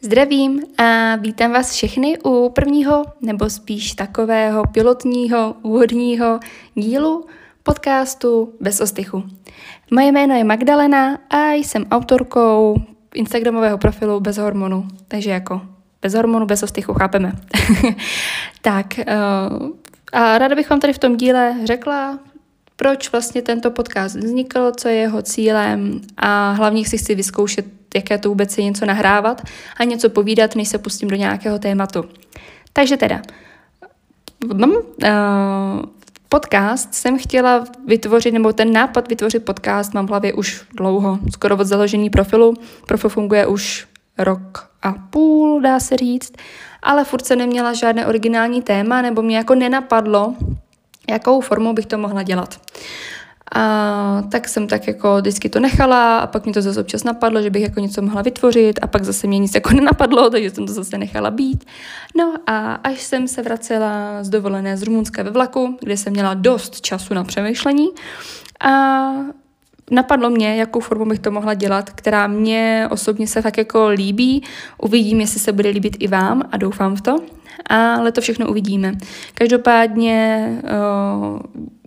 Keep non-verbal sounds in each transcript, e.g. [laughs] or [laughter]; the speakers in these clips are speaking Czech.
Zdravím a vítám vás všechny u prvního nebo spíš takového pilotního úvodního dílu podcastu Bez ostychu. Moje jméno je Magdalena a jsem autorkou Instagramového profilu Bez hormonu, takže jako bez hormonu, bez ostychu, chápeme. [laughs] tak eh, a ráda bych vám tady v tom díle řekla, proč vlastně tento podcast vznikl, co je jeho cílem a hlavně si chci vyzkoušet jaké to vůbec je něco nahrávat a něco povídat, než se pustím do nějakého tématu. Takže teda, uh, podcast jsem chtěla vytvořit, nebo ten nápad vytvořit podcast mám v hlavě už dlouho, skoro od založení profilu. Profil funguje už rok a půl, dá se říct, ale furt se neměla žádné originální téma, nebo mě jako nenapadlo, jakou formou bych to mohla dělat. A tak jsem tak jako vždycky to nechala a pak mi to zase občas napadlo, že bych jako něco mohla vytvořit a pak zase mě nic jako [laughs] nenapadlo, takže jsem to zase nechala být. No a až jsem se vracela z dovolené z Rumunska ve vlaku, kde jsem měla dost času na přemýšlení a napadlo mě, jakou formu bych to mohla dělat, která mě osobně se tak jako líbí. Uvidím, jestli se bude líbit i vám a doufám v to. Ale to všechno uvidíme. Každopádně,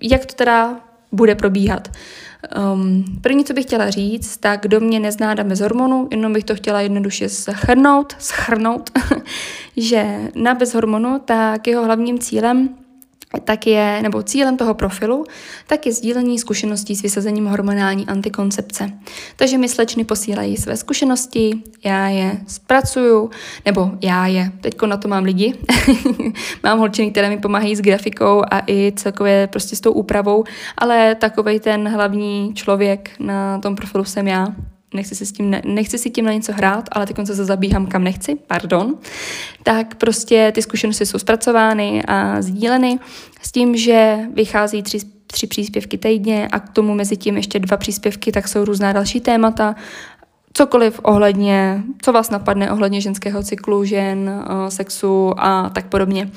jak to teda bude probíhat. Um, první, co bych chtěla říct, tak kdo mě nezná bez hormonu, jenom bych to chtěla jednoduše schrnout, schrnout, [laughs] že na bez hormonu, tak jeho hlavním cílem tak je, nebo cílem toho profilu, tak je sdílení zkušeností s vysazením hormonální antikoncepce. Takže mi slečny posílají své zkušenosti, já je zpracuju, nebo já je, teďko na to mám lidi, [laughs] mám holčiny, které mi pomáhají s grafikou a i celkově prostě s tou úpravou, ale takovej ten hlavní člověk na tom profilu jsem já nechci si, s tím, ne, nechci si tím na něco hrát, ale teď se zabíhám kam nechci, pardon, tak prostě ty zkušenosti jsou zpracovány a sdíleny s tím, že vychází tři, tři příspěvky týdně a k tomu mezi tím ještě dva příspěvky, tak jsou různá další témata, cokoliv ohledně, co vás napadne ohledně ženského cyklu, žen, eh, sexu a tak podobně.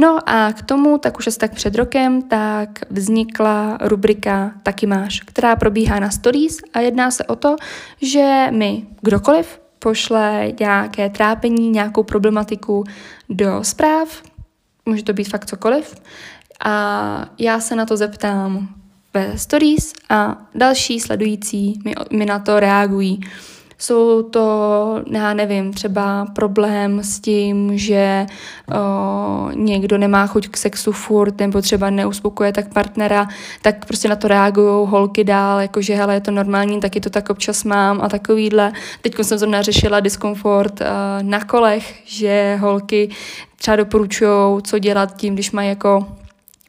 No a k tomu, tak už asi tak před rokem, tak vznikla rubrika Taky máš, která probíhá na stories a jedná se o to, že mi kdokoliv pošle nějaké trápení, nějakou problematiku do zpráv, může to být fakt cokoliv, a já se na to zeptám ve stories a další sledující mi, mi na to reagují. Jsou to, já nevím, třeba problém s tím, že o, někdo nemá chuť k sexu furt, nebo třeba neuspokoje tak partnera, tak prostě na to reagují holky dál, jakože hele, je to normální, taky to tak občas mám a takovýhle. Teď jsem zrovna řešila diskomfort uh, na kolech, že holky třeba doporučují, co dělat tím, když mají jako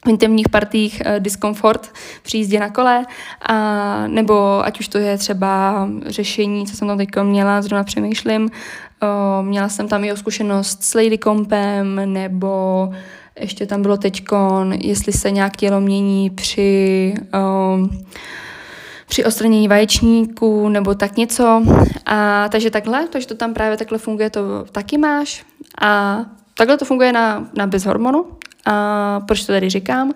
v intimních partích uh, diskomfort při jízdě na kole, a, nebo ať už to je třeba řešení, co jsem tam teď měla, zrovna přemýšlím, uh, měla jsem tam i o zkušenost s Lady Compem, nebo ještě tam bylo teďkon, jestli se nějak tělo mění při uh, při odstranění vaječníků nebo tak něco. A takže takhle, takže to tam právě takhle funguje, to taky máš. A takhle to funguje na, na bez hormonu, a proč to tady říkám?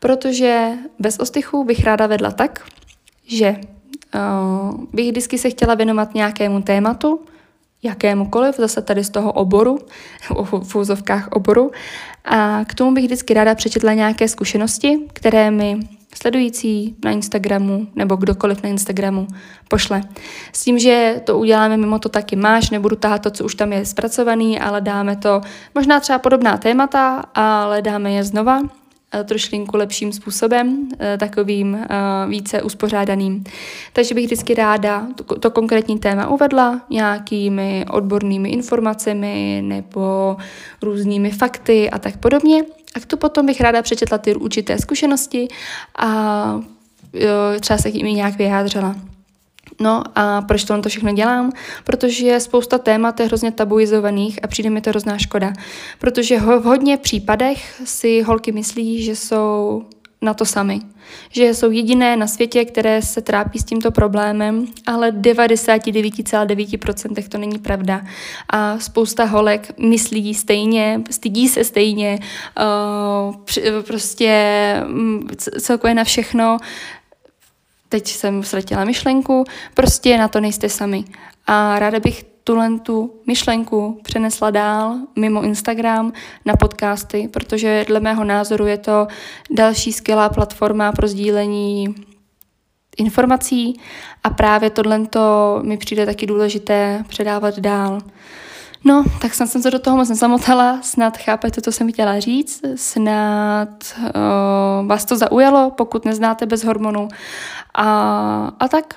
Protože bez ostychu bych ráda vedla tak, že uh, bych vždycky se chtěla věnovat nějakému tématu, jakémukoliv, zase tady z toho oboru, [laughs] v úzovkách oboru. A k tomu bych vždycky ráda přečetla nějaké zkušenosti, které mi sledující na Instagramu nebo kdokoliv na Instagramu pošle. S tím, že to uděláme mimo to taky máš, nebudu tahat to, co už tam je zpracovaný, ale dáme to možná třeba podobná témata, ale dáme je znova Eh, trošlinku lepším způsobem, eh, takovým eh, více uspořádaným. Takže bych vždycky ráda to, to konkrétní téma uvedla nějakými odbornými informacemi nebo různými fakty a tak podobně. A k to potom bych ráda přečetla ty určité zkušenosti a třeba se jimi nějak vyjádřila. No a proč to to všechno dělám? Protože spousta témat je hrozně tabuizovaných a přijde mi to hrozná škoda. Protože v hodně případech si holky myslí, že jsou na to sami. Že jsou jediné na světě, které se trápí s tímto problémem, ale 99,9% to není pravda. A spousta holek myslí stejně, stydí se stejně, uh, prostě um, celkově na všechno teď jsem ztratila myšlenku, prostě na to nejste sami. A ráda bych tuhle tu myšlenku přenesla dál mimo Instagram na podcasty, protože dle mého názoru je to další skvělá platforma pro sdílení informací a právě tohle mi přijde taky důležité předávat dál. No, tak snad jsem se do toho moc nezamotala, snad chápete, co jsem chtěla říct, snad uh, vás to zaujalo, pokud neznáte bez hormonů. A, a tak,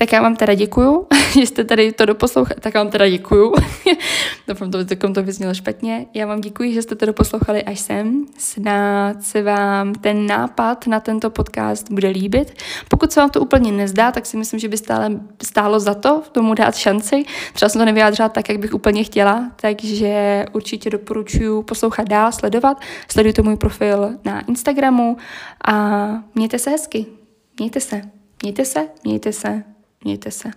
tak já vám teda děkuju, [laughs] že jste tady to doposlouchali, tak vám teda děkuju. [laughs] Doufám, to, to, to vyznělo špatně. Já vám děkuji, že jste to doposlouchali až sem. Snad se vám ten nápad na tento podcast bude líbit. Pokud se vám to úplně nezdá, tak si myslím, že by stále, stálo za to tomu dát šanci. Třeba jsem to nevyjádřila tak, jak bych úplně chtěla, takže určitě doporučuji poslouchat dál, sledovat. Sledujte můj profil na Instagramu a mějte se hezky. Mějte se. Mějte se, mějte se, mějte se.